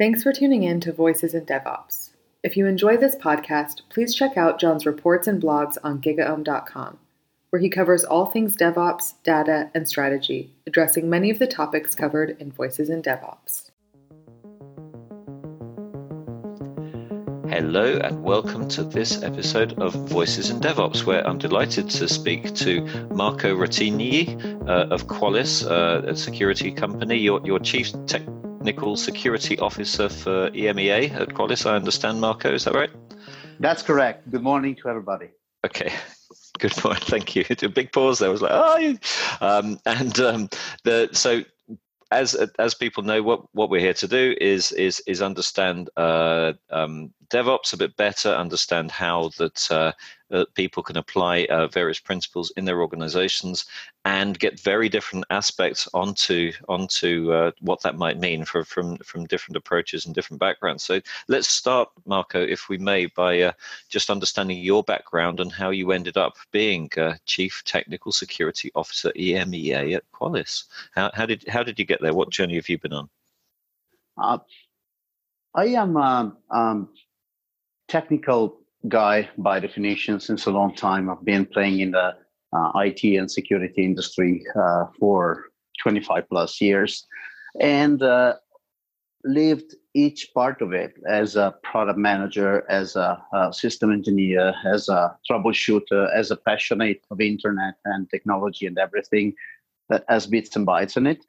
Thanks for tuning in to Voices in DevOps. If you enjoy this podcast, please check out Jon's reports and blogs on gigaom.com, where he covers all things DevOps, data, and strategy, addressing many of the topics covered in Voices in DevOps. Hello, and welcome to this episode of Voices in DevOps, where I'm delighted to speak to Marco Rottigni uh, of Qualys, uh, a security company, your, your chief technical security officer for EMEA at Qualys. I understand, Marco. Is that right? That's correct. Good morning to everybody. Okay. Good point. Thank you. A big pause there. I was like, oh, um, and um, the so as as people know, what what we're here to do is is is understand uh, um, DevOps a bit better, understand how that uh, that people can apply uh, various principles in their organizations and get very different aspects onto onto uh, what that might mean for, from from different approaches and different backgrounds. So let's start, Marco, if we may, by uh, just understanding your background and how you ended up being Chief Technical Security Officer EMEA at Qualys. How, how did how did you get there? What journey have you been on? Uh, I am a um, technical guy by definition since a long time. I've been playing in the uh, IT and security industry uh, for 25 plus years and uh, lived each part of it as a product manager, as a, a, system engineer, as a troubleshooter, as a passionate of internet and technology and everything that has bits and bytes in it.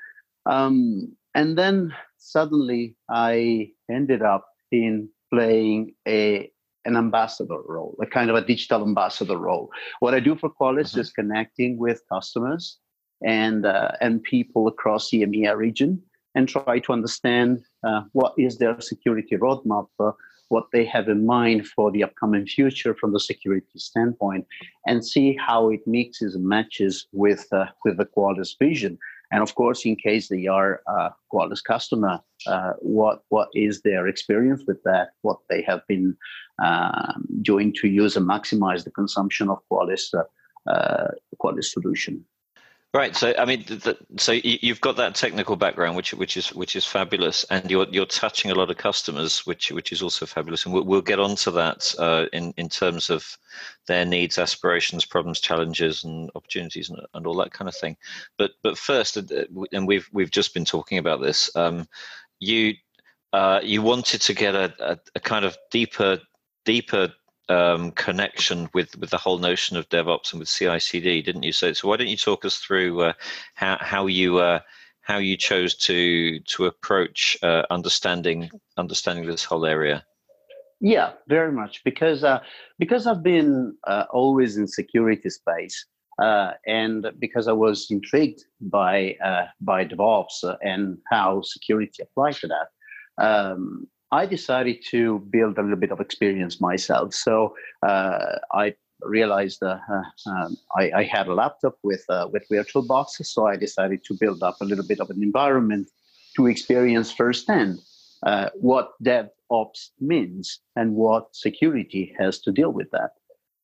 Um, and then suddenly I ended up in playing a an ambassador role, a kind of a digital ambassador role. What I do for Qualys mm-hmm. is connecting with customers and uh, and people across the EMEA region and try to understand uh, what is their security roadmap, uh, what they have in mind for the upcoming future from the security standpoint, and see how it mixes and matches with uh, with the Qualys vision. And of course, in case they are a Qualys customer, uh, what what is their experience with that? What they have been um, doing to use and maximize the consumption of Qualys uh, uh, Qualys solution. Right. So, I mean, the, so you've got that technical background, which which is which is fabulous, and you're you're touching a lot of customers, which which is also fabulous, and we'll, we'll get onto that uh, in in terms of their needs, aspirations, problems, challenges, and opportunities, and, and all that kind of thing. But but first, uh, and we've we've just been talking about this. Um, you uh, you wanted to get a, a, a kind of deeper deeper um, connection with with the whole notion of DevOps and with CI/CD, didn't you? So, so why don't you talk us through uh, how how you uh, how you chose to to approach uh, understanding understanding this whole area? Yeah, very much because uh, because I've been uh, always in security space. Uh, and because I was intrigued by by DevOps and how security applies to that, um, I decided to build a little bit of experience myself. So uh, I realized uh, um, I, I, had a laptop with uh, with virtual boxes, so I decided to build up a little bit of an environment to experience firsthand uh, what DevOps means and what security has to deal with that.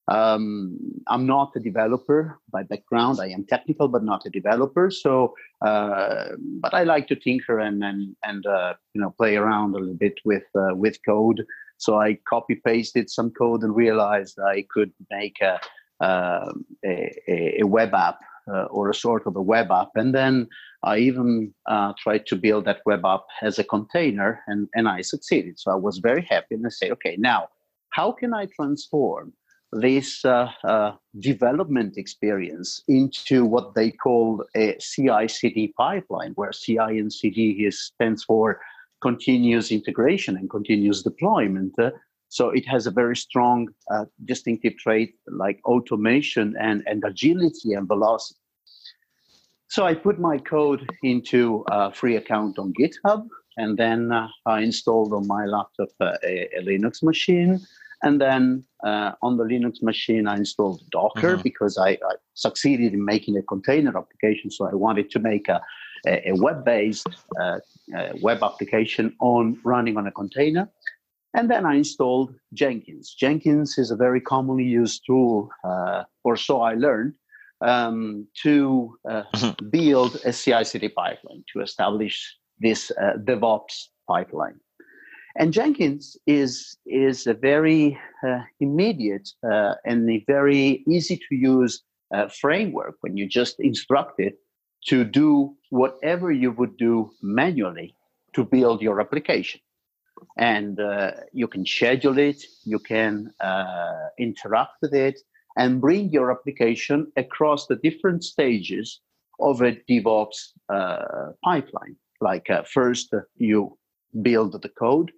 Um, I'm not a developer by background. I am technical, but not a developer. So, uh, but I like to tinker and and and uh, you know play around a little bit with uh, with code. So I copy pasted some code and realized I could make a um, a, a, web app uh, or a sort of a web app, and then I even uh, tried to build that web app as a container, and and I succeeded. So I was very happy, and I say, okay, now how can I transform this uh, uh, development experience into what they call a CI/CD pipeline, where CI and CD is, stands for continuous integration and continuous deployment. Uh, so it has a very strong uh, distinctive trait like automation and, and agility and velocity. So I put my code into a free account on GitHub, and then uh, I installed on my laptop uh, a, a Linux machine and then uh, on the Linux machine, I installed Docker mm-hmm. because I, I, succeeded in making a container application. So I wanted to make a, a, a web-based uh, uh, web application on running on a container. And then I installed Jenkins. Jenkins is a very commonly used tool, uh, or so I learned, um, to uh, mm-hmm. build a CI/CD pipeline to establish this uh, DevOps pipeline. And Jenkins is is a very uh, immediate uh, and a very easy to use uh, framework when you just instruct it to do whatever you would do manually to build your application. And uh, you can schedule it, you can uh, interact with it, and bring your application across the different stages of a DevOps uh, pipeline. Like first, you build the code,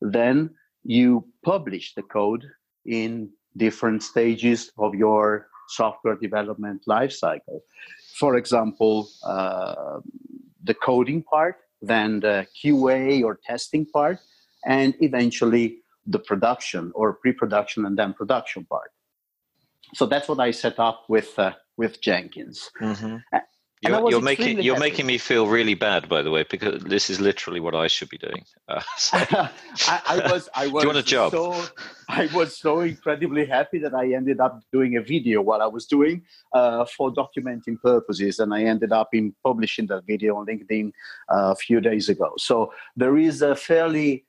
then you publish the code in different stages of your software development lifecycle. For example, uh, the coding part, then the QA or testing part, and eventually the production or pre-production and then production part. So that's what I set up with uh, with Jenkins. Mm-hmm. You're, you're making you're happy. making me feel really bad, by the way, because this is literally what I should be doing. Uh, so. I, I, was I was Do you want a job? So, I was so incredibly happy that I ended up doing a video while I was doing uh, for documenting purposes, and I ended up in publishing that video on LinkedIn uh, a few days ago. So there is a fairly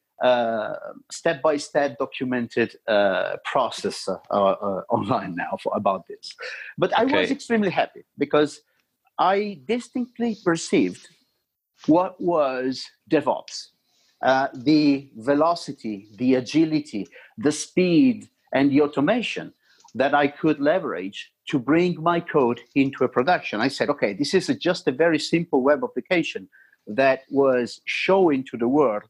step by step documented uh, process uh, uh, online now for, about this. But I okay. was extremely happy because I distinctly perceived what was DevOps. Uh, the velocity, the agility, the speed, and the automation that I could leverage to bring my code into a production. I said, okay, this is a, just a very simple web application that was showing to the world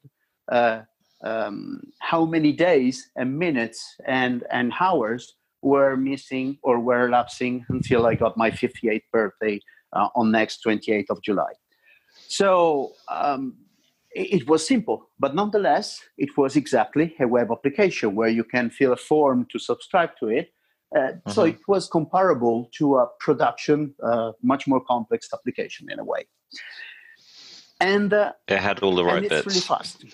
uh, um, how many days and minutes and, and hours were missing or were lapsing until I got my 58th birthday uh, on next 28th of July. So um, it, it, was simple, but nonetheless, it was exactly a web application where you can fill a form to subscribe to it. Uh, mm-hmm. So it was comparable to a production, uh, much more complex application in a way. And uh, it had all the right it's bits. really fast,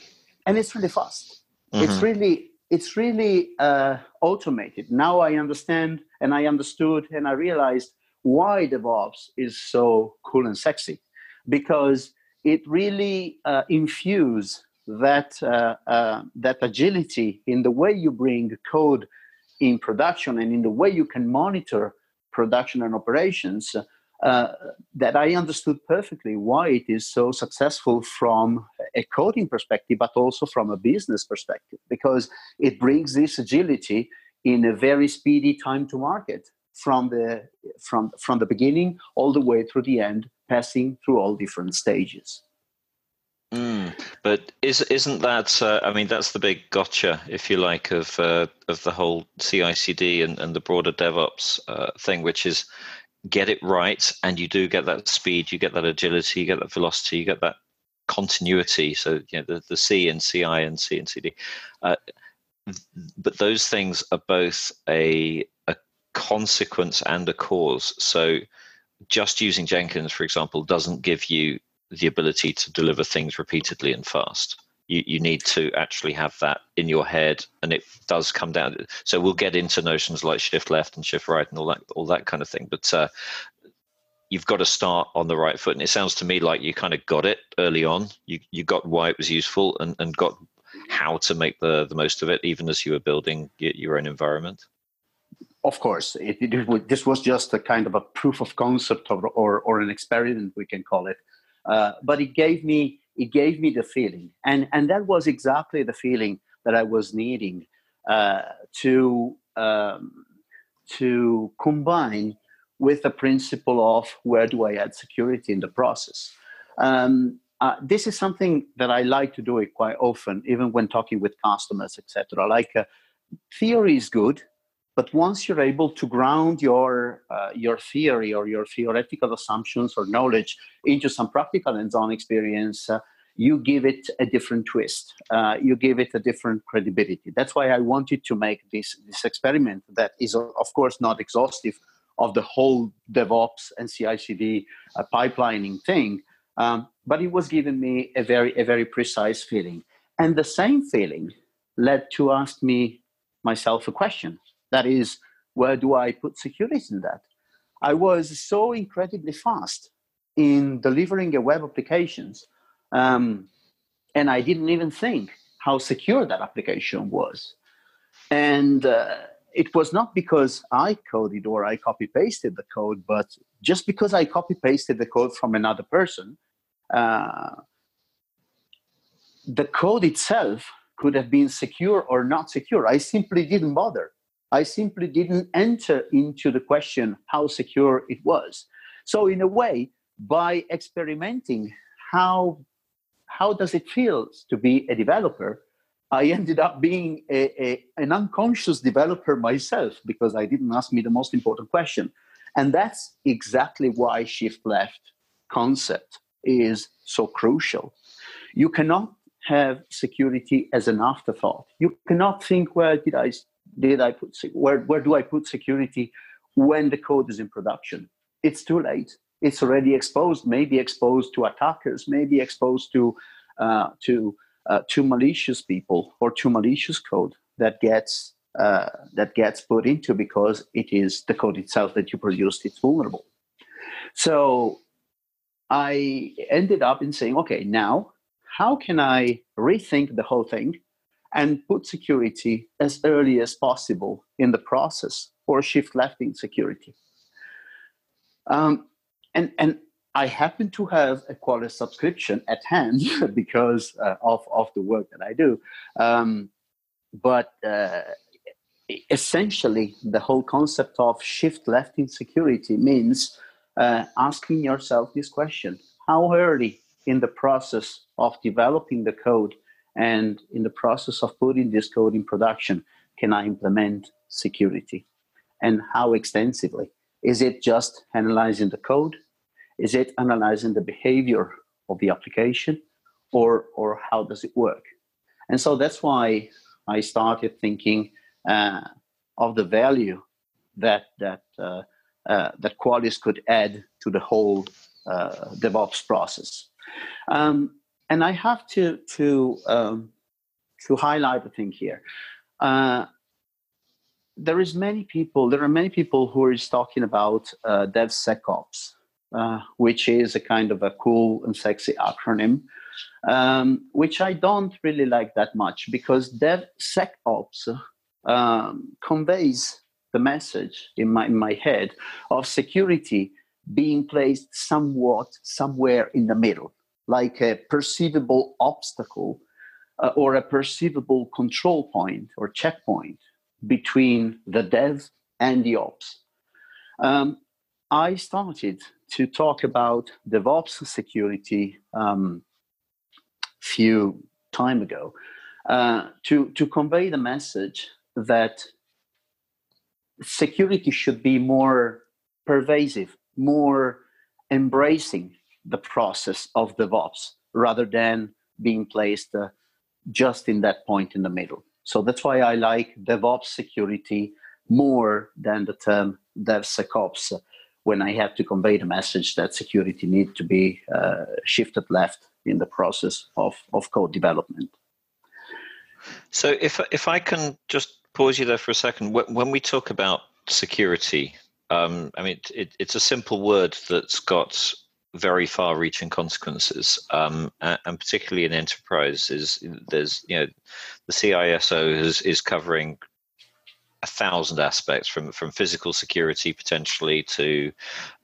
and it's really fast. Mm-hmm. It's really it's really uh, automated. Now I understand, and I understood, and I realized why DevOps is so cool and sexy, because it really uh, infuse that uh, uh, that agility in the way you bring code in production and in the way you can monitor production and operations. Uh, that I understood perfectly why it is so successful from a coding perspective, but also from a business perspective, because it brings this agility in a very speedy time to market from the from from the beginning all the way through the end passing through all different stages. Mm, but is isn't that uh, i mean that's the big gotcha if you like of uh, of the whole CI/CD and, and the broader devops uh, thing which is get it right and you do get that speed you get that agility you get that velocity you get that continuity. So you know the, the c and ci and c and cd uh, but those things are both a consequence and a cause. So just using Jenkins, for example, doesn't give you the ability to deliver things repeatedly and fast. You, you need to actually have that in your head, and it does come down. So we'll get into notions like shift left and shift right and all that, all that kind of thing. But uh, you've got to start on the right foot. And it sounds to me like you kind of got it early on. You you got why it was useful and, and got how to make the, the most of it, even as you were building your own environment of course, it, it, this was just a kind of a proof of concept or, or, or an experiment, we can call it. Uh, but it gave me it gave me the feeling, and and that was exactly the feeling that I was needing uh, to um, to combine with the principle of where do I add security in the process. Um, uh, this is something that I like to do it quite often, even when talking with customers, etc. Like uh, theory is good, but once you're able to ground your uh, your theory or your theoretical assumptions or knowledge into some practical hands-on experience, uh, you give it a different twist. Uh, you give it a different credibility. That's why I wanted to make this this experiment that is, of course, not exhaustive of the whole DevOps and CI/CD uh, pipelining thing, um, but it was giving me a very a very precise feeling. And the same feeling led to ask me myself a question that is, where do I put security in that? I was so incredibly fast in delivering a web applications, um, and I didn't even think how secure that application was. And uh, it was not because I coded or I copy pasted the code, but just because I copy pasted the code from another person, uh, the code itself could have been secure or not secure. I simply didn't bother. I simply didn't enter into the question how secure it was. So, in a way, by experimenting how how does it feel to be a developer, I ended up being a, a, an unconscious developer myself because I didn't ask me the most important question. And that's exactly why shift left concept is so crucial. You cannot have security as an afterthought. You cannot think, where did I did I put where where do I put security when the code is in production? It's too late. It's already exposed, maybe exposed to attackers, maybe exposed to uh, to uh, to malicious people or to malicious code that gets uh, that gets put into because it is the code itself that you produced. It's vulnerable. So I ended up in saying, okay, now how can I rethink the whole thing and put security as early as possible in the process or shift left in security? Um, and, and I happen to have a Qualys subscription at hand because uh, of, of the work that I do. Um, but uh, essentially, the whole concept of shift left in security means uh, asking yourself this question How early in the process of developing the code and in the process of putting this code in production can I implement security? And how extensively? Is it just analyzing the code? Is it analyzing the behavior of the application? Or, or how does it work? And so that's why I started thinking uh, of the value that, that, uh, uh, that Qualys could add to the whole uh, DevOps process. Um, and I have to to um, to highlight a thing here. Uh, there is many people. There are many people who are talking about uh, DevSecOps, uh, which is a kind of a cool and sexy acronym, um, which I don't really like that much because DevSecOps um, conveys the message in my in my head of security being placed somewhat somewhere in the middle like a perceivable obstacle uh, or a perceivable control point or checkpoint between the dev and the ops. Um, I started to talk about DevOps security um, few time ago uh, to, to convey the message that security should be more pervasive, more embracing the process of DevOps rather than being placed uh, just in that point in the middle. So that's why I like DevOps security more than the term DevSecOps uh, when I have to convey the message that security needs to be uh, shifted left in the process of, of code development. So if if I can just pause you there for a second, when we talk about security, um, I mean it, it's a simple word that's got very far-reaching consequences, um, and, particularly in enterprises. There's, you know, the CISO is is covering a thousand aspects from from physical security potentially to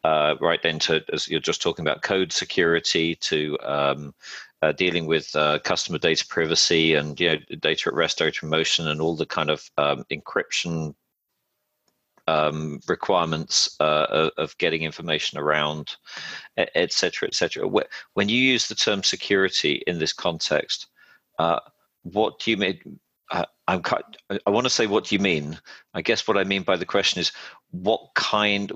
uh, right then to as you're just talking about code security to um, uh, dealing with uh, customer data privacy and you know data at rest, data in motion, and all the kind of um, encryption um, requirements uh, of getting information around, etc., etc. When you use the term security in this context, uh, what do you mean? Uh, I'm, I want to say what do you mean. I guess what I mean by the question is what kind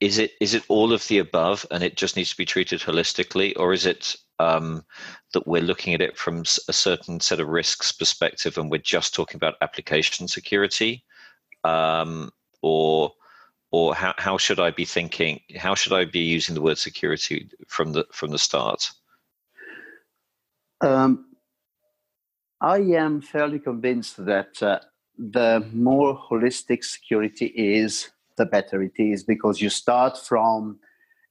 is it? Is it all of the above, and it just needs to be treated holistically, or is it um, that we're looking at it from a certain set of risks perspective, and we're just talking about application security? Um, or or how, how should I be thinking? How should I be using the word security from the from the start? Um, I am fairly convinced that uh, the more holistic security is, the better it is because you start from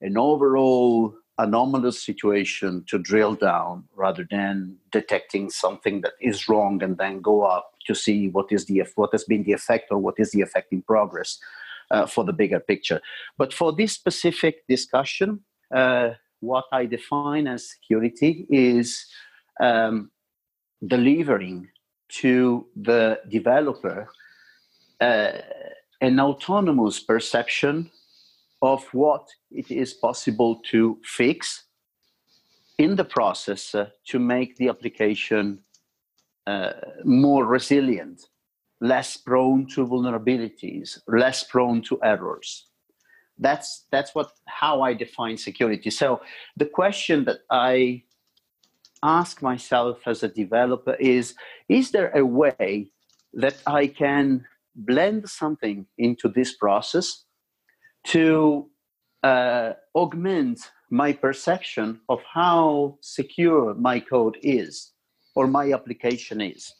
an overall anomalous situation to drill down rather than detecting something that is wrong and then go up to see what is the what has been the effect or what is the effect in progress uh, for the bigger picture. But for this specific discussion, uh, what I define as security is um, delivering to the developer uh, an autonomous perception of what it is possible to fix in the process uh, to make the application uh, more resilient, less prone to vulnerabilities, less prone to errors. That's that's what how I define security. So the question that I ask myself as a developer is: Is there a way that I can blend something into this process to uh, augment my perception of how secure my code is or my application is.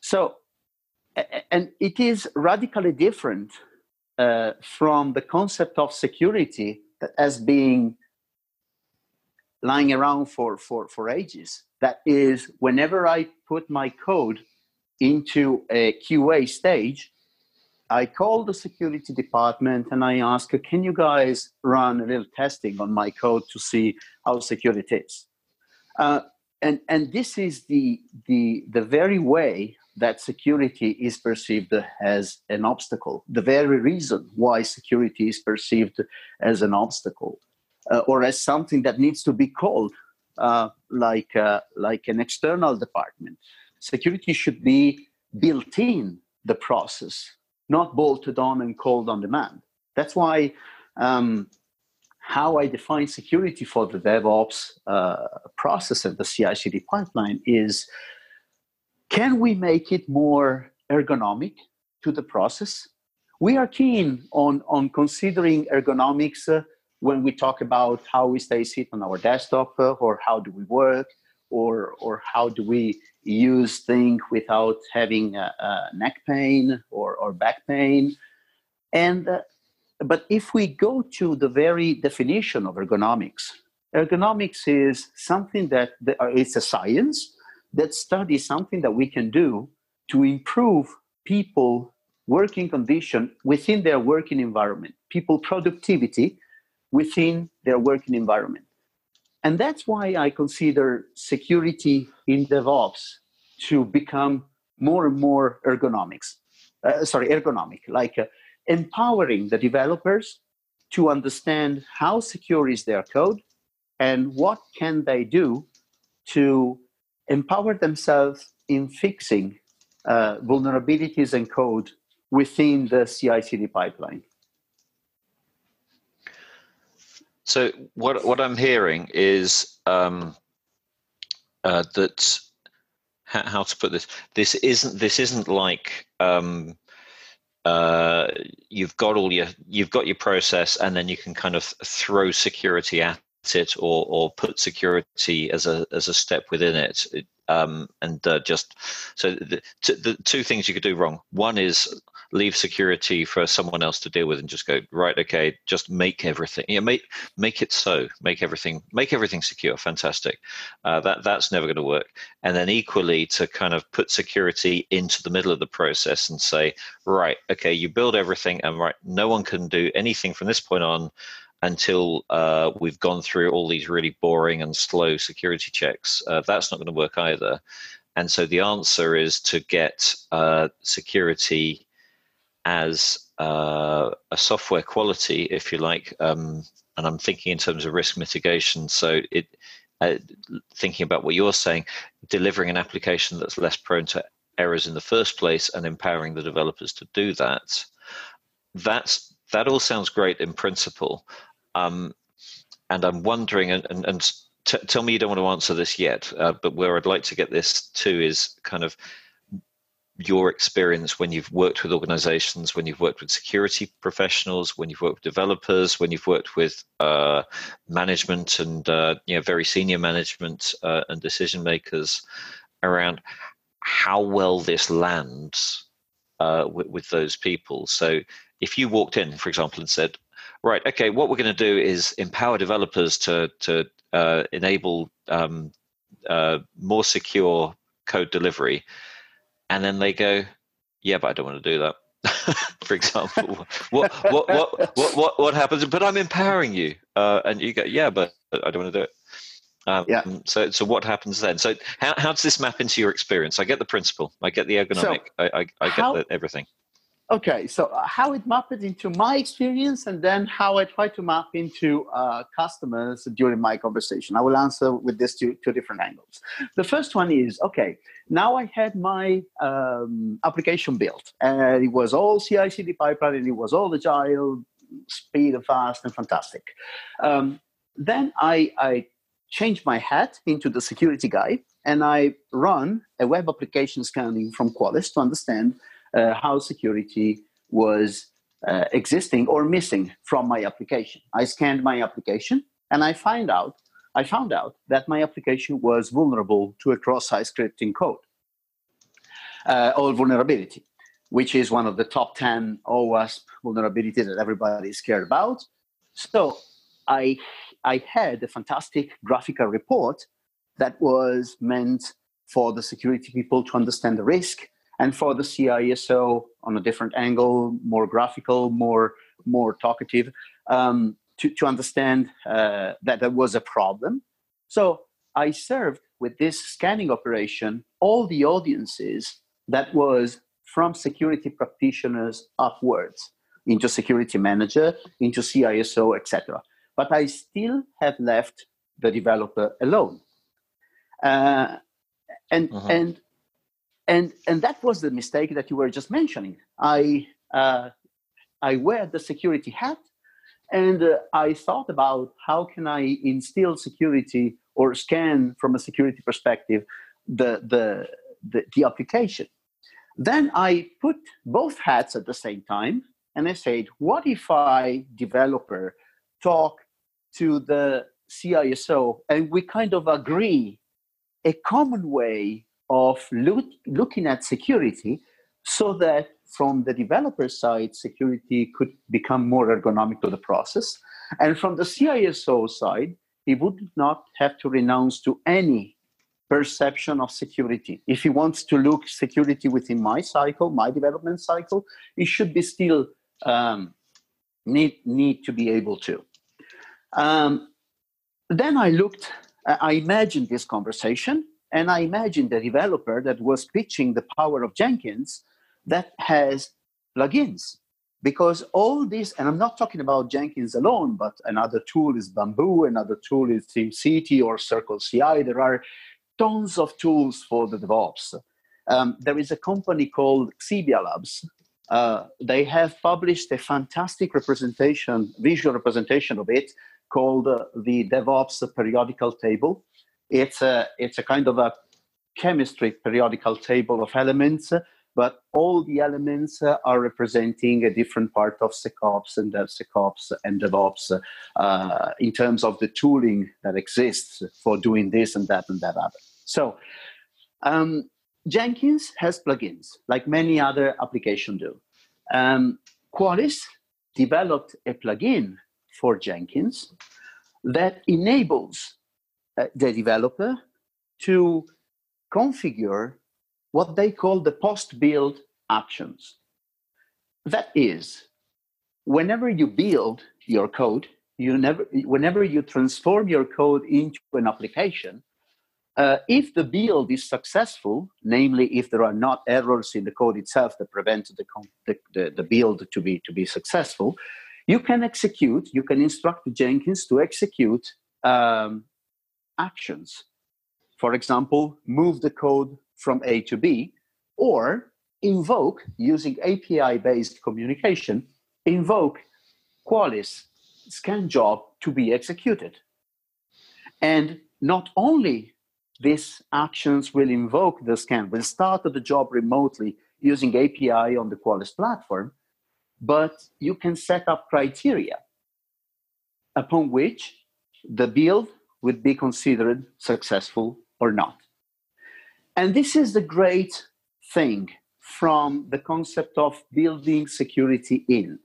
So, and it is radically different uh, from the concept of security that as being lying around for, for, for ages. That is, whenever I put my code into a QA stage, I call the security department and I ask, can you guys run a little testing on my code to see how secure it is? Uh, and, and this is the, the, the very way that security is perceived as an obstacle, the very reason why security is perceived as an obstacle uh, or as something that needs to be called uh, like, uh, like an external department. Security should be built in the process not bolted on and called on demand. That's why um, how I define security for the DevOps uh, process and the CI CD pipeline is can we make it more ergonomic to the process? We are keen on, on considering ergonomics uh, when we talk about how we stay sit on our desktop uh, or how do we work or, or how do we use things without having neck pain or, or back pain. And uh, but if we go to the very definition of ergonomics, ergonomics is something that uh, it's a science that studies something that we can do to improve people working condition within their working environment, people productivity within their working environment. And that's why I consider security in DevOps to become more and more ergonomics. Uh, sorry, ergonomic, like uh, empowering the developers to understand how secure is their code and what can they do to empower themselves in fixing uh, vulnerabilities and code within the CI/CD pipeline. So what what I'm hearing is um, uh, that how, to put this. This isn't this isn't like um, uh, you've got all your you've got your process, and then you can kind of throw security at it or or put security as a as a step within it. it um, and uh, just so the, the two things you could do wrong. One is leave security for someone else to deal with and just go right okay just make everything know, make make it so make everything make everything secure fantastic uh, that that's never going to work and then equally to kind of put security into the middle of the process and say right okay you build everything and right no one can do anything from this point on until uh, we've gone through all these really boring and slow security checks. Uh, that's not going to work either. And so the answer is to get uh, security as uh, a software quality, if you like, um, and I'm thinking in terms of risk mitigation. So it, uh, thinking about what you're saying, delivering an application that's less prone to errors in the first place and empowering the developers to do that. That's that all sounds great in principle, um, and I'm wondering, and, and, and t- tell me you don't want to answer this yet, uh, but where I'd like to get this to is kind of your experience when you've worked with organizations, when you've worked with security professionals, when you've worked with developers, when you've worked with uh, management and uh, you know very senior management uh, and decision makers around how well this lands uh, with, with those people. So if you walked in, for example, and said, right, okay, what we're going to do is empower developers to to uh, enable um, uh, more secure code delivery, and then they go, yeah, but I don't want to do that. for example, what, what, what, what, what, what happens? But I'm empowering you, uh, and you go, yeah, but I don't want to do it. Um, yeah. So, so what happens then? So, how, how does this map into your experience? I get the principle, I get the ergonomic, so I, I, I, get how, the, everything. Okay, so uh, how it mapped into my experience, and then how I try to map into uh, customers during my conversation. I will answer with these two, two different angles. The first one is okay. Now I had my um, application built, and it was all CI/CD pipeline, and it was all agile, speed and fast and fantastic. Um, then I, I changed my hat into the security guy, and I run a web application scanning from Qualys to understand how security was uh, existing or missing from my application. I scanned my application and I find out I found out that my application was vulnerable to a cross-site scripting code uh, or vulnerability, which is one of the top 10 OWASP vulnerabilities that everybody is scared about. So I, I had a fantastic graphical report that was meant for the security people to understand the risk and for the CISO on a different angle, more graphical, more more talkative, um, to, to understand uh, that there was a problem. So I served with this scanning operation all the audiences that was from security practitioners upwards into security manager, into CISO, etc. But I still have left the developer alone. Uh, and uh-huh. and and and that was the mistake that you were just mentioning. I uh, I wear the security hat, and uh, I thought about how can I instill security or scan from a security perspective the the the, the application. Then I put both hats at the same time, and I said, what if I developer talk to the CISO and we kind of agree a common way of look, looking at security so that from the developer side, security could become more ergonomic to the process. And from the CISO side, he would not have to renounce to any perception of security. If he wants to look security within my cycle, my development cycle, he should be still um, need need to be able to. Um, then I looked, I imagined this conversation and I imagine the developer that was pitching the power of Jenkins that has plugins. Because all this, and I'm not talking about Jenkins alone, but another tool is Bamboo, another tool is TeamCity or CircleCI. There are tons of tools for the DevOps. Um, there is a company called Xebia Labs. Uh, they have published a fantastic representation, visual representation of it called uh, the DevOps periodical table. It's a, it's a kind of a chemistry periodical table of elements, but all the elements are representing a different part of SecOps and DevSecOps and DevOps uh, in terms of the tooling that exists for doing this and that and that other. So um, Jenkins has plugins, like many other applications do. Um, Qualys developed a plugin for Jenkins that enables the developer to configure what they call the post build actions. That is, whenever you build your code, you never, whenever you transform your code into an application, uh, if the build is successful, namely if there are not errors in the code itself that prevent the, the, the, the build to be, to be successful, you can execute, you can instruct Jenkins to execute um, actions. For example, move the code from A to B, or invoke, using API based communication, invoke Qualys scan job to be executed. And not only these actions will invoke the scan, will start the job remotely using API on the Qualys platform, but you can set up criteria upon which the build would be considered successful or not. And this is the great thing from the concept of building security in.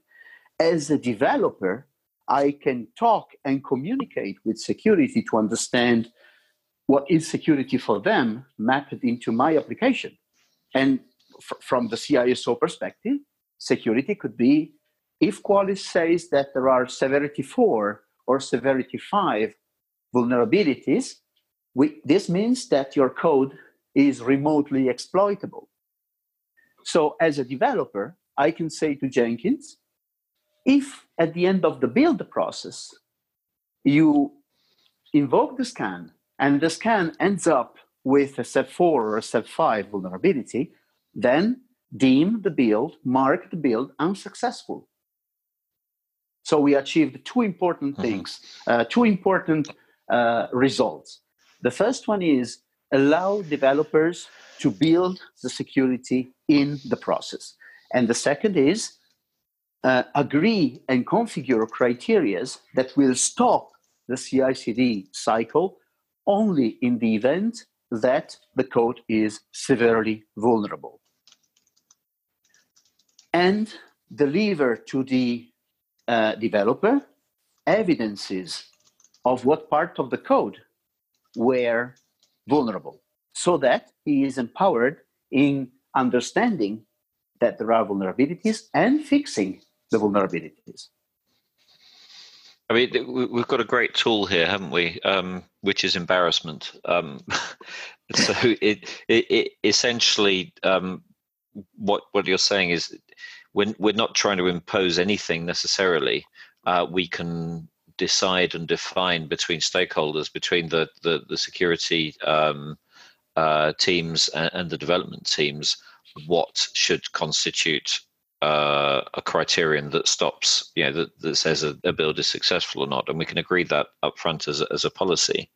As a developer, I can talk and communicate with security to understand what is security for them mapped into my application. And f- from the CISO perspective, security could be if Qualys says that there are severity 4 or severity 5 vulnerabilities, we, this means that your code is remotely exploitable. So, as a developer, I can say to Jenkins, if at the end of the build process you invoke the scan and the scan ends up with a SEV 4 or a SEV 5 vulnerability, then deem the build, mark the build unsuccessful. So we achieved two important mm-hmm. things, uh, two important uh, results. The first one is allow developers to build the security in the process. And the second is uh, agree and configure criteria that will stop the CI CD cycle only in the event that the code is severely vulnerable. And deliver to the uh, developer evidences of what part of the code were vulnerable so that he is empowered in understanding that there are vulnerabilities and fixing the vulnerabilities. I mean, we've got a great tool here, haven't we? Um, which is embarrassment. Um, so it, it, it essentially um, what what you're saying is we're we're not trying to impose anything necessarily. Uh, we can decide and define between stakeholders, between the the, the security um, uh, teams and, and the development teams, what should constitute uh, a criterion that stops, you know, that, that says a, a, build is successful or not, and we can agree that up front as as a policy.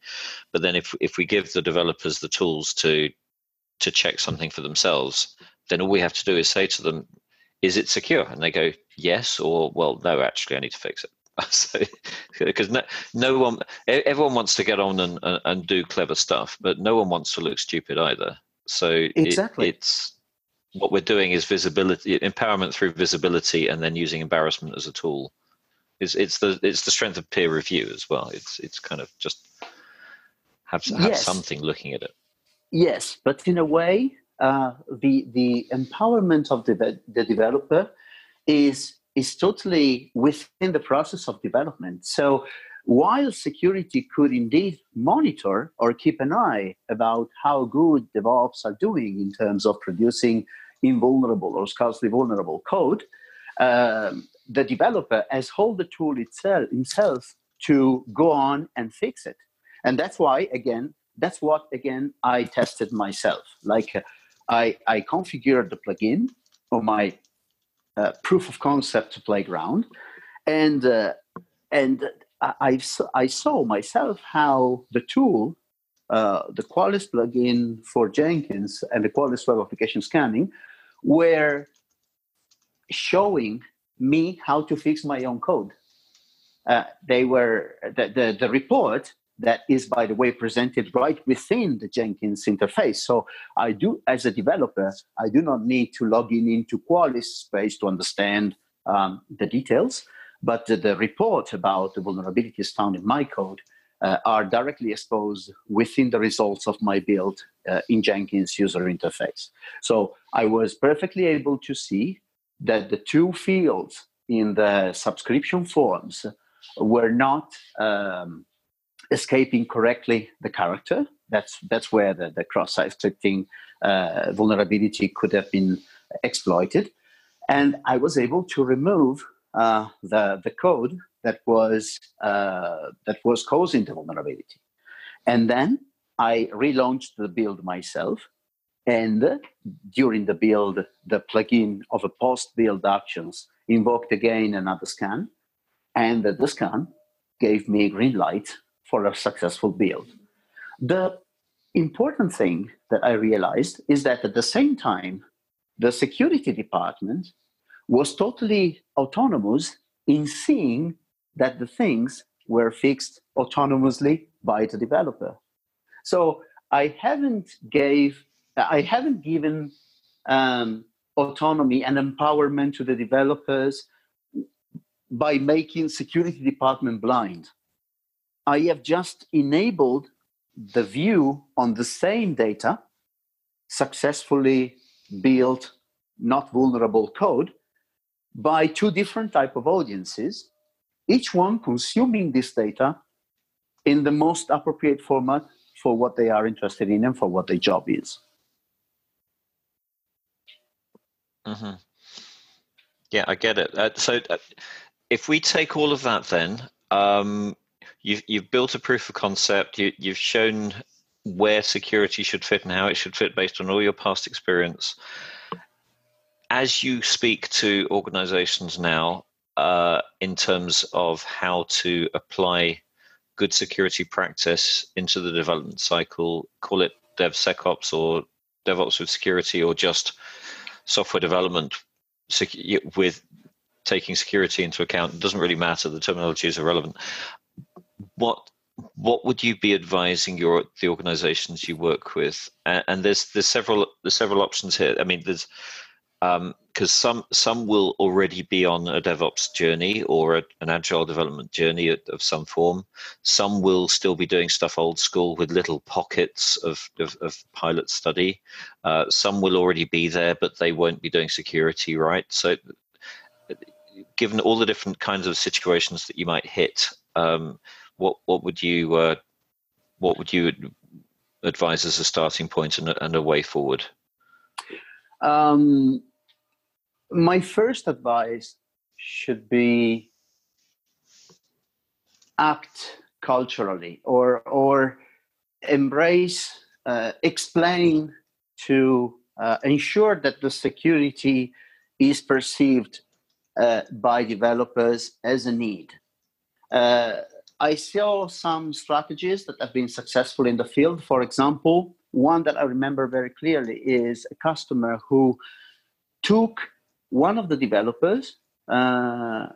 But then, if if we give the developers the tools to to check something for themselves, then all we have to do is say to them, "Is it secure?" And they go, "Yes," or "Well, no, actually, I need to fix it." so, because no, no one, everyone wants to get on and, and, do clever stuff, but no one wants to look stupid either. So exactly, it, it's what we're doing is visibility, empowerment through visibility, and then using embarrassment as a tool. It's, it's the it's the strength of peer review as well. It's it's kind of just have have yes. something looking at it. Yes, but in a way, uh, the the empowerment of the the developer is is totally within the process of development. So while security could indeed monitor or keep an eye about how good DevOps are doing in terms of producing invulnerable or scarcely vulnerable code, um, the developer has hold the tool itself himself to go on and fix it. And that's why, again, that's what again I tested myself. Like uh, I, I configured the plugin on my uh, proof of concept to playground, and uh, and I, I saw myself how the tool, uh, the Qualys plugin for Jenkins and the Qualys Web Application Scanning were showing me how to fix my own code. Uh, they were the, the, the report that is by the way presented right within the jenkins interface so i do as a developer i do not need to log in into qualys space to understand um, the details but the, the, report about the vulnerabilities found in my code uh, are directly exposed within the results of my build uh, in Jenkins user interface. So I was perfectly able to see that the two fields in the subscription forms were not um, escaping correctly the character. That's that's where the, the cross-site scripting uh, vulnerability could have been exploited, and I was able to remove uh, the the code that was uh, that was causing the vulnerability. And then I relaunched the build myself. And during the build, the plugin of a post-build actions invoked again another scan, and the scan gave me a green light for a successful build. The important thing that I realized is that at the same time, the security department was totally autonomous in seeing that the things were fixed autonomously by the developer. So I haven't gave I haven't given um, autonomy and empowerment to the developers by making security department blind. I have just enabled the view on the same data, successfully built, not vulnerable code, by two different type of audiences, each one consuming this data in the most appropriate format for what they are interested in and for what their job is. Mm-hmm. Yeah, I get it. Uh, so, uh, if we take all of that, then um, you've you've built a proof of concept. You, you've shown where security should fit and how it should fit based on all your past experience. As you speak to organizations now, uh, in terms of how to apply good security practice into the development cycle, call it DevSecOps or DevOps with security or just software development with taking security into account. It doesn't really matter. The terminology is irrelevant. What what would you be advising your the organizations you work with? And, and there's there's several there's several options here. I mean, there's because um, some some will already be on a DevOps journey or a, an agile development journey of, some form. Some will still be doing stuff old school with little pockets of, of, of pilot study. Uh, some will already be there, but they won't be doing security right. So, given all the different kinds of situations that you might hit, um, what what would you uh, what would you advise as a starting point and a, and a way forward? Um, my first advice should be act culturally or or embrace uh, explain to uh, ensure that the security is perceived uh, by developers as a need uh, i saw some strategies that have been successful in the field for example one that i remember very clearly is a customer who took one of the developers, uh,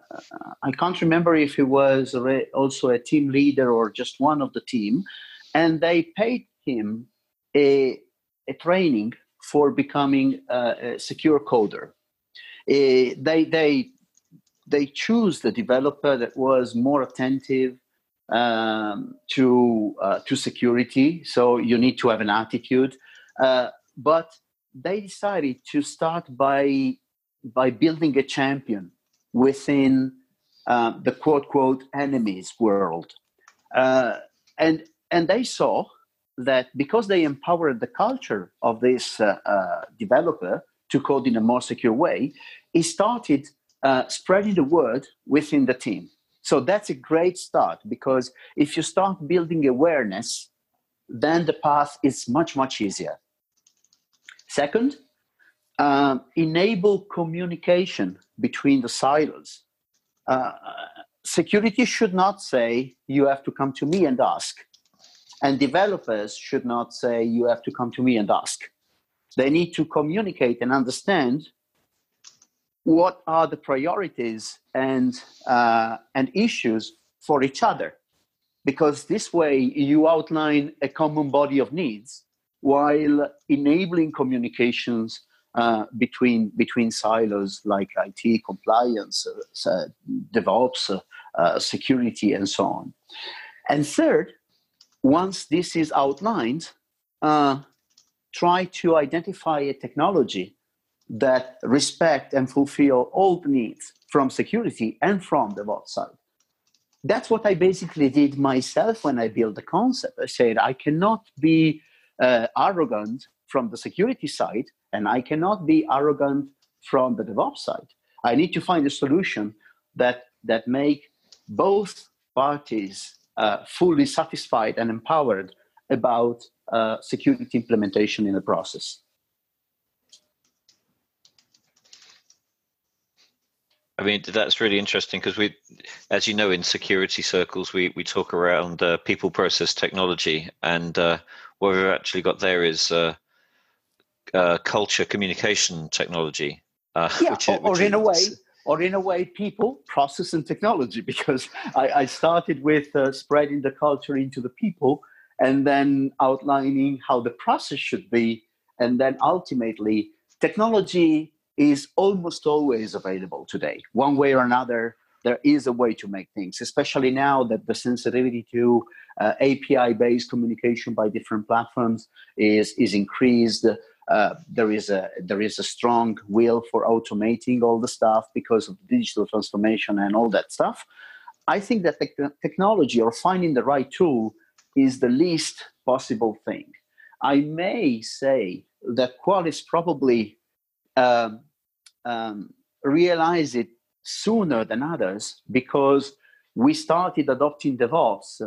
I can't remember if he was also a team leader or just one of the team, and they paid him a, a training for becoming a, a secure coder. Uh, they they they choose the developer that was more attentive um, to uh, to security. So you need to have an attitude, uh, but they decided to start by by building a champion within uh, the quote quote enemies world. Uh, and, and they saw that because they empowered the culture of this uh, uh developer to code in a more secure way, he started spreading the word within the team. So that's a great start because if you start building awareness, then the path is much, much easier. Second, um, enable communication between the silos. Uh, security should not say, you have to come to me and ask. And developers should not say, you have to come to me and ask. They need to communicate and understand what are the priorities and, uh, and issues for each other. Because this way you outline a common body of needs while enabling communications uh, between between silos like IT, compliance, uh, DevOps, uh, uh, security, and so on. And third, once this is outlined, uh, try to identify a technology that respect and fulfill all the needs from security and from the DevOps side. That's what I basically did myself when I built the concept. I said I cannot be uh, arrogant from the security side and I cannot be arrogant from the DevOps side. I need to find a solution that that make both parties uh, fully satisfied and empowered about uh, security implementation in the process. I mean, that's really interesting because we, as you know, in security circles, we, we talk around uh, people process technology. And uh, what we've actually got there is uh, uh, culture communication technology. Uh, yeah, which, or, which or in a way, or in a way, people, process, and technology. Because I, I started with uh, spreading the culture into the people, and then outlining how the process should be, and then ultimately, technology is almost always available today, one way or another. there is a way to make things, especially now that the sensitivity to uh, API-based communication by different platforms is is increased. Uh, there is a there is a strong will for automating all the stuff because of digital transformation and all that stuff. I think that technology or finding the right tool is the least possible thing. I may say that Qualys probably um, um, realize it sooner than others because we started adopting DevOps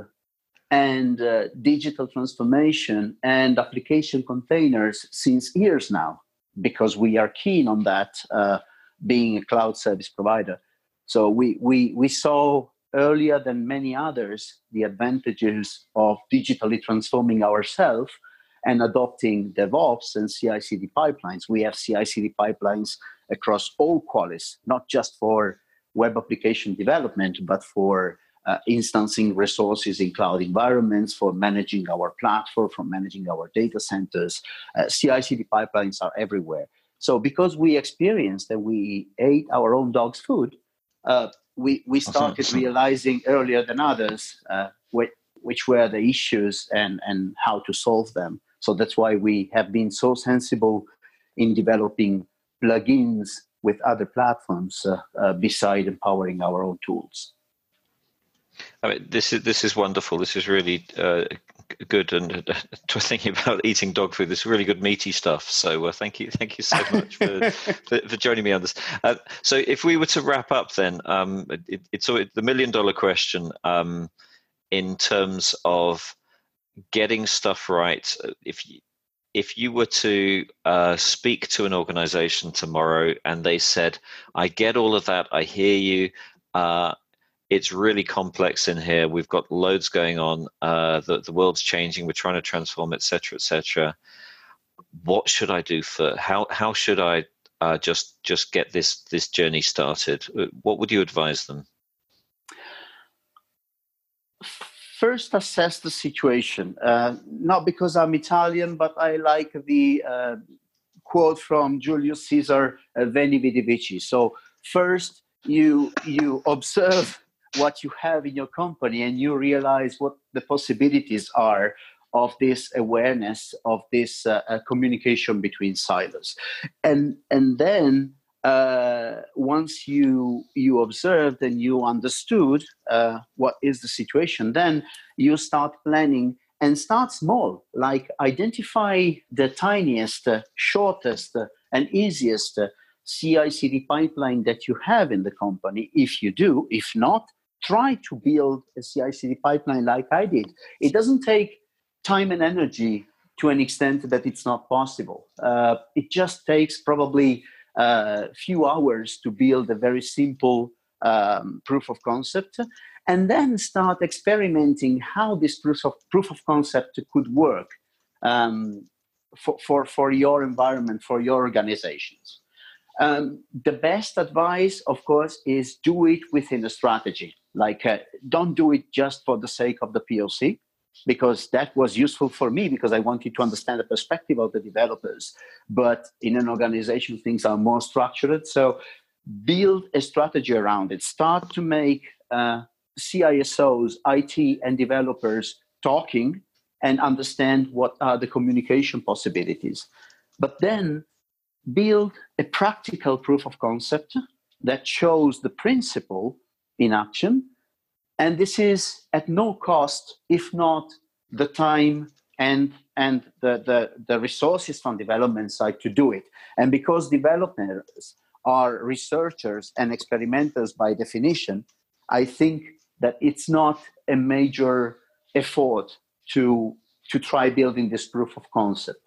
and uh, digital transformation and application containers since years now because we are keen on that uh, being a cloud service provider. So we, we, we saw earlier than many others the advantages of digitally transforming ourselves and adopting DevOps and CI CD pipelines. We have CI CD pipelines across all Qualys, not just for web application development, but for uh, instancing resources in cloud environments, for managing our platform, for managing our data centers. Uh, CI CD pipelines are everywhere. So, because we experienced that we ate our own dog's food, uh, we, we started realizing earlier than others uh, which, which were the issues and, and how to solve them. So that's why we have been so sensible in developing plugins with other platforms uh, uh, beside empowering our own tools. I mean, this is this is wonderful. This is really uh, good, and uh, thinking about eating dog food. This is really good meaty stuff. So uh, thank you, thank you so much for, for, for, joining me on this. Uh, so if we were to wrap up, then um, it, it's the million dollar question um, in terms of getting stuff right. If you, if you were to uh, speak to an organization tomorrow and they said, "I get all of that, I hear you." Uh, it's really complex in here. We've got loads going on. Uh, the, the world's changing. We're trying to transform, etc., etc. What should I do for? How how should I uh, just just get this this journey started? Uh, what would you advise them? First, assess the situation. Uh, not because I'm Italian, but I like the uh, quote from Julius Caesar, uh, "Veni vidi vici." So first, you you observe what you have in your company and you realize what the possibilities are of this awareness of this uh, uh, communication between silos and and then uh, once you you observed and you understood uh, what is the situation then you start planning and start small like identify the tiniest uh, shortest uh, and easiest CI CD pipeline that you have in the company if you do if not try to build a CI/CD pipeline like I did. It doesn't take time and energy to an extent that it's not possible. Uh, it just takes probably uh, few hours to build a very simple um, proof of concept, and then start experimenting how this proof of proof of concept could work um, for, for for your environment, for your organizations. Um, the best advice, of course, is do it within a strategy. Like, uh, don't do it just for the sake of the POC, because that was useful for me because I wanted to understand the perspective of the developers. But in an organization, things are more structured. So build a strategy around it. Start to make uh, CISOs, IT, and developers talking and understand what are the communication possibilities. But then build a practical proof of concept that shows the principle in action. And this is at no cost, if not the time and and the, the, the resources from development side to do it. And because developers are researchers and experimenters by definition, I think that it's not a major effort to, to try building this proof of concept.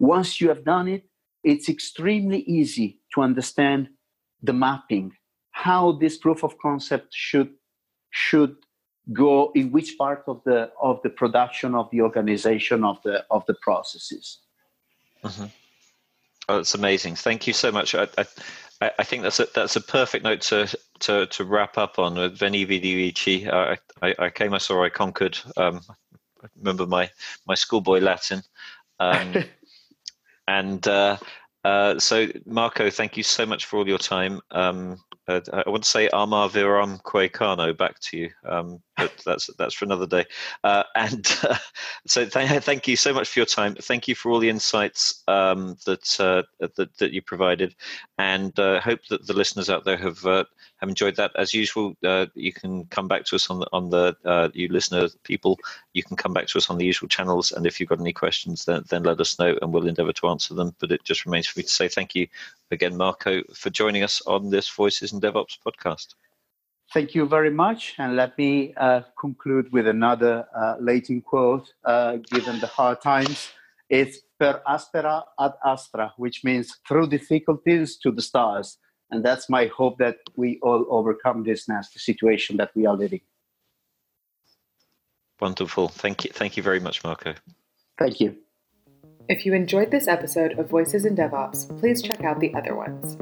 Once you have done it, it's extremely easy to understand the mapping, how this proof of concept should should go in which part of the of the production of the organization of the of the processes. Mm-hmm. Oh, that's amazing. Thank you so much. I, I, I, think that's a that's a perfect note to to, to wrap up on. Veni Vidi Vici. I, I, I came, I saw, I conquered. Um, I remember my my schoolboy Latin. Um, and uh, uh, so, Marco, thank you so much for all your time. Um, uh, I want to say Amar Viram Quaicano back to you, um, but that's that's for another day. Uh, and uh, so th- thank you so much for your time. Thank you for all the insights um, that, uh, that that you provided, and uh, hope that the listeners out there have uh, have enjoyed that. As usual, you can come back to us on the on the you listener people. You can come back to us on the usual channels, and if you've got any questions, then then let us know, and we'll endeavour to answer them. But it just remains for me to say thank you again, Marco, for joining us on this Voices in DevOps podcast. Thank you very much. And let me uh, conclude with another uh, Latin quote, uh, given the hard times. It's per aspera ad astra, which means through difficulties to the stars. And that's my hope that we all overcome this nasty situation that we are living. Wonderful. Thank you. Thank you very much, Marco. Thank you. If you enjoyed this episode of Voices in DevOps, please check out the other ones.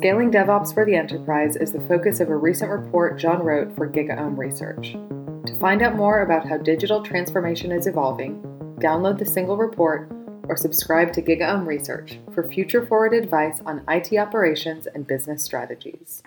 Scaling DevOps for the Enterprise is the focus of a recent report Jon wrote for GigaOM Research. To find out more about how digital transformation is evolving, download the single report or subscribe to GigaOM Research for future forward advice on IT operations and business strategies.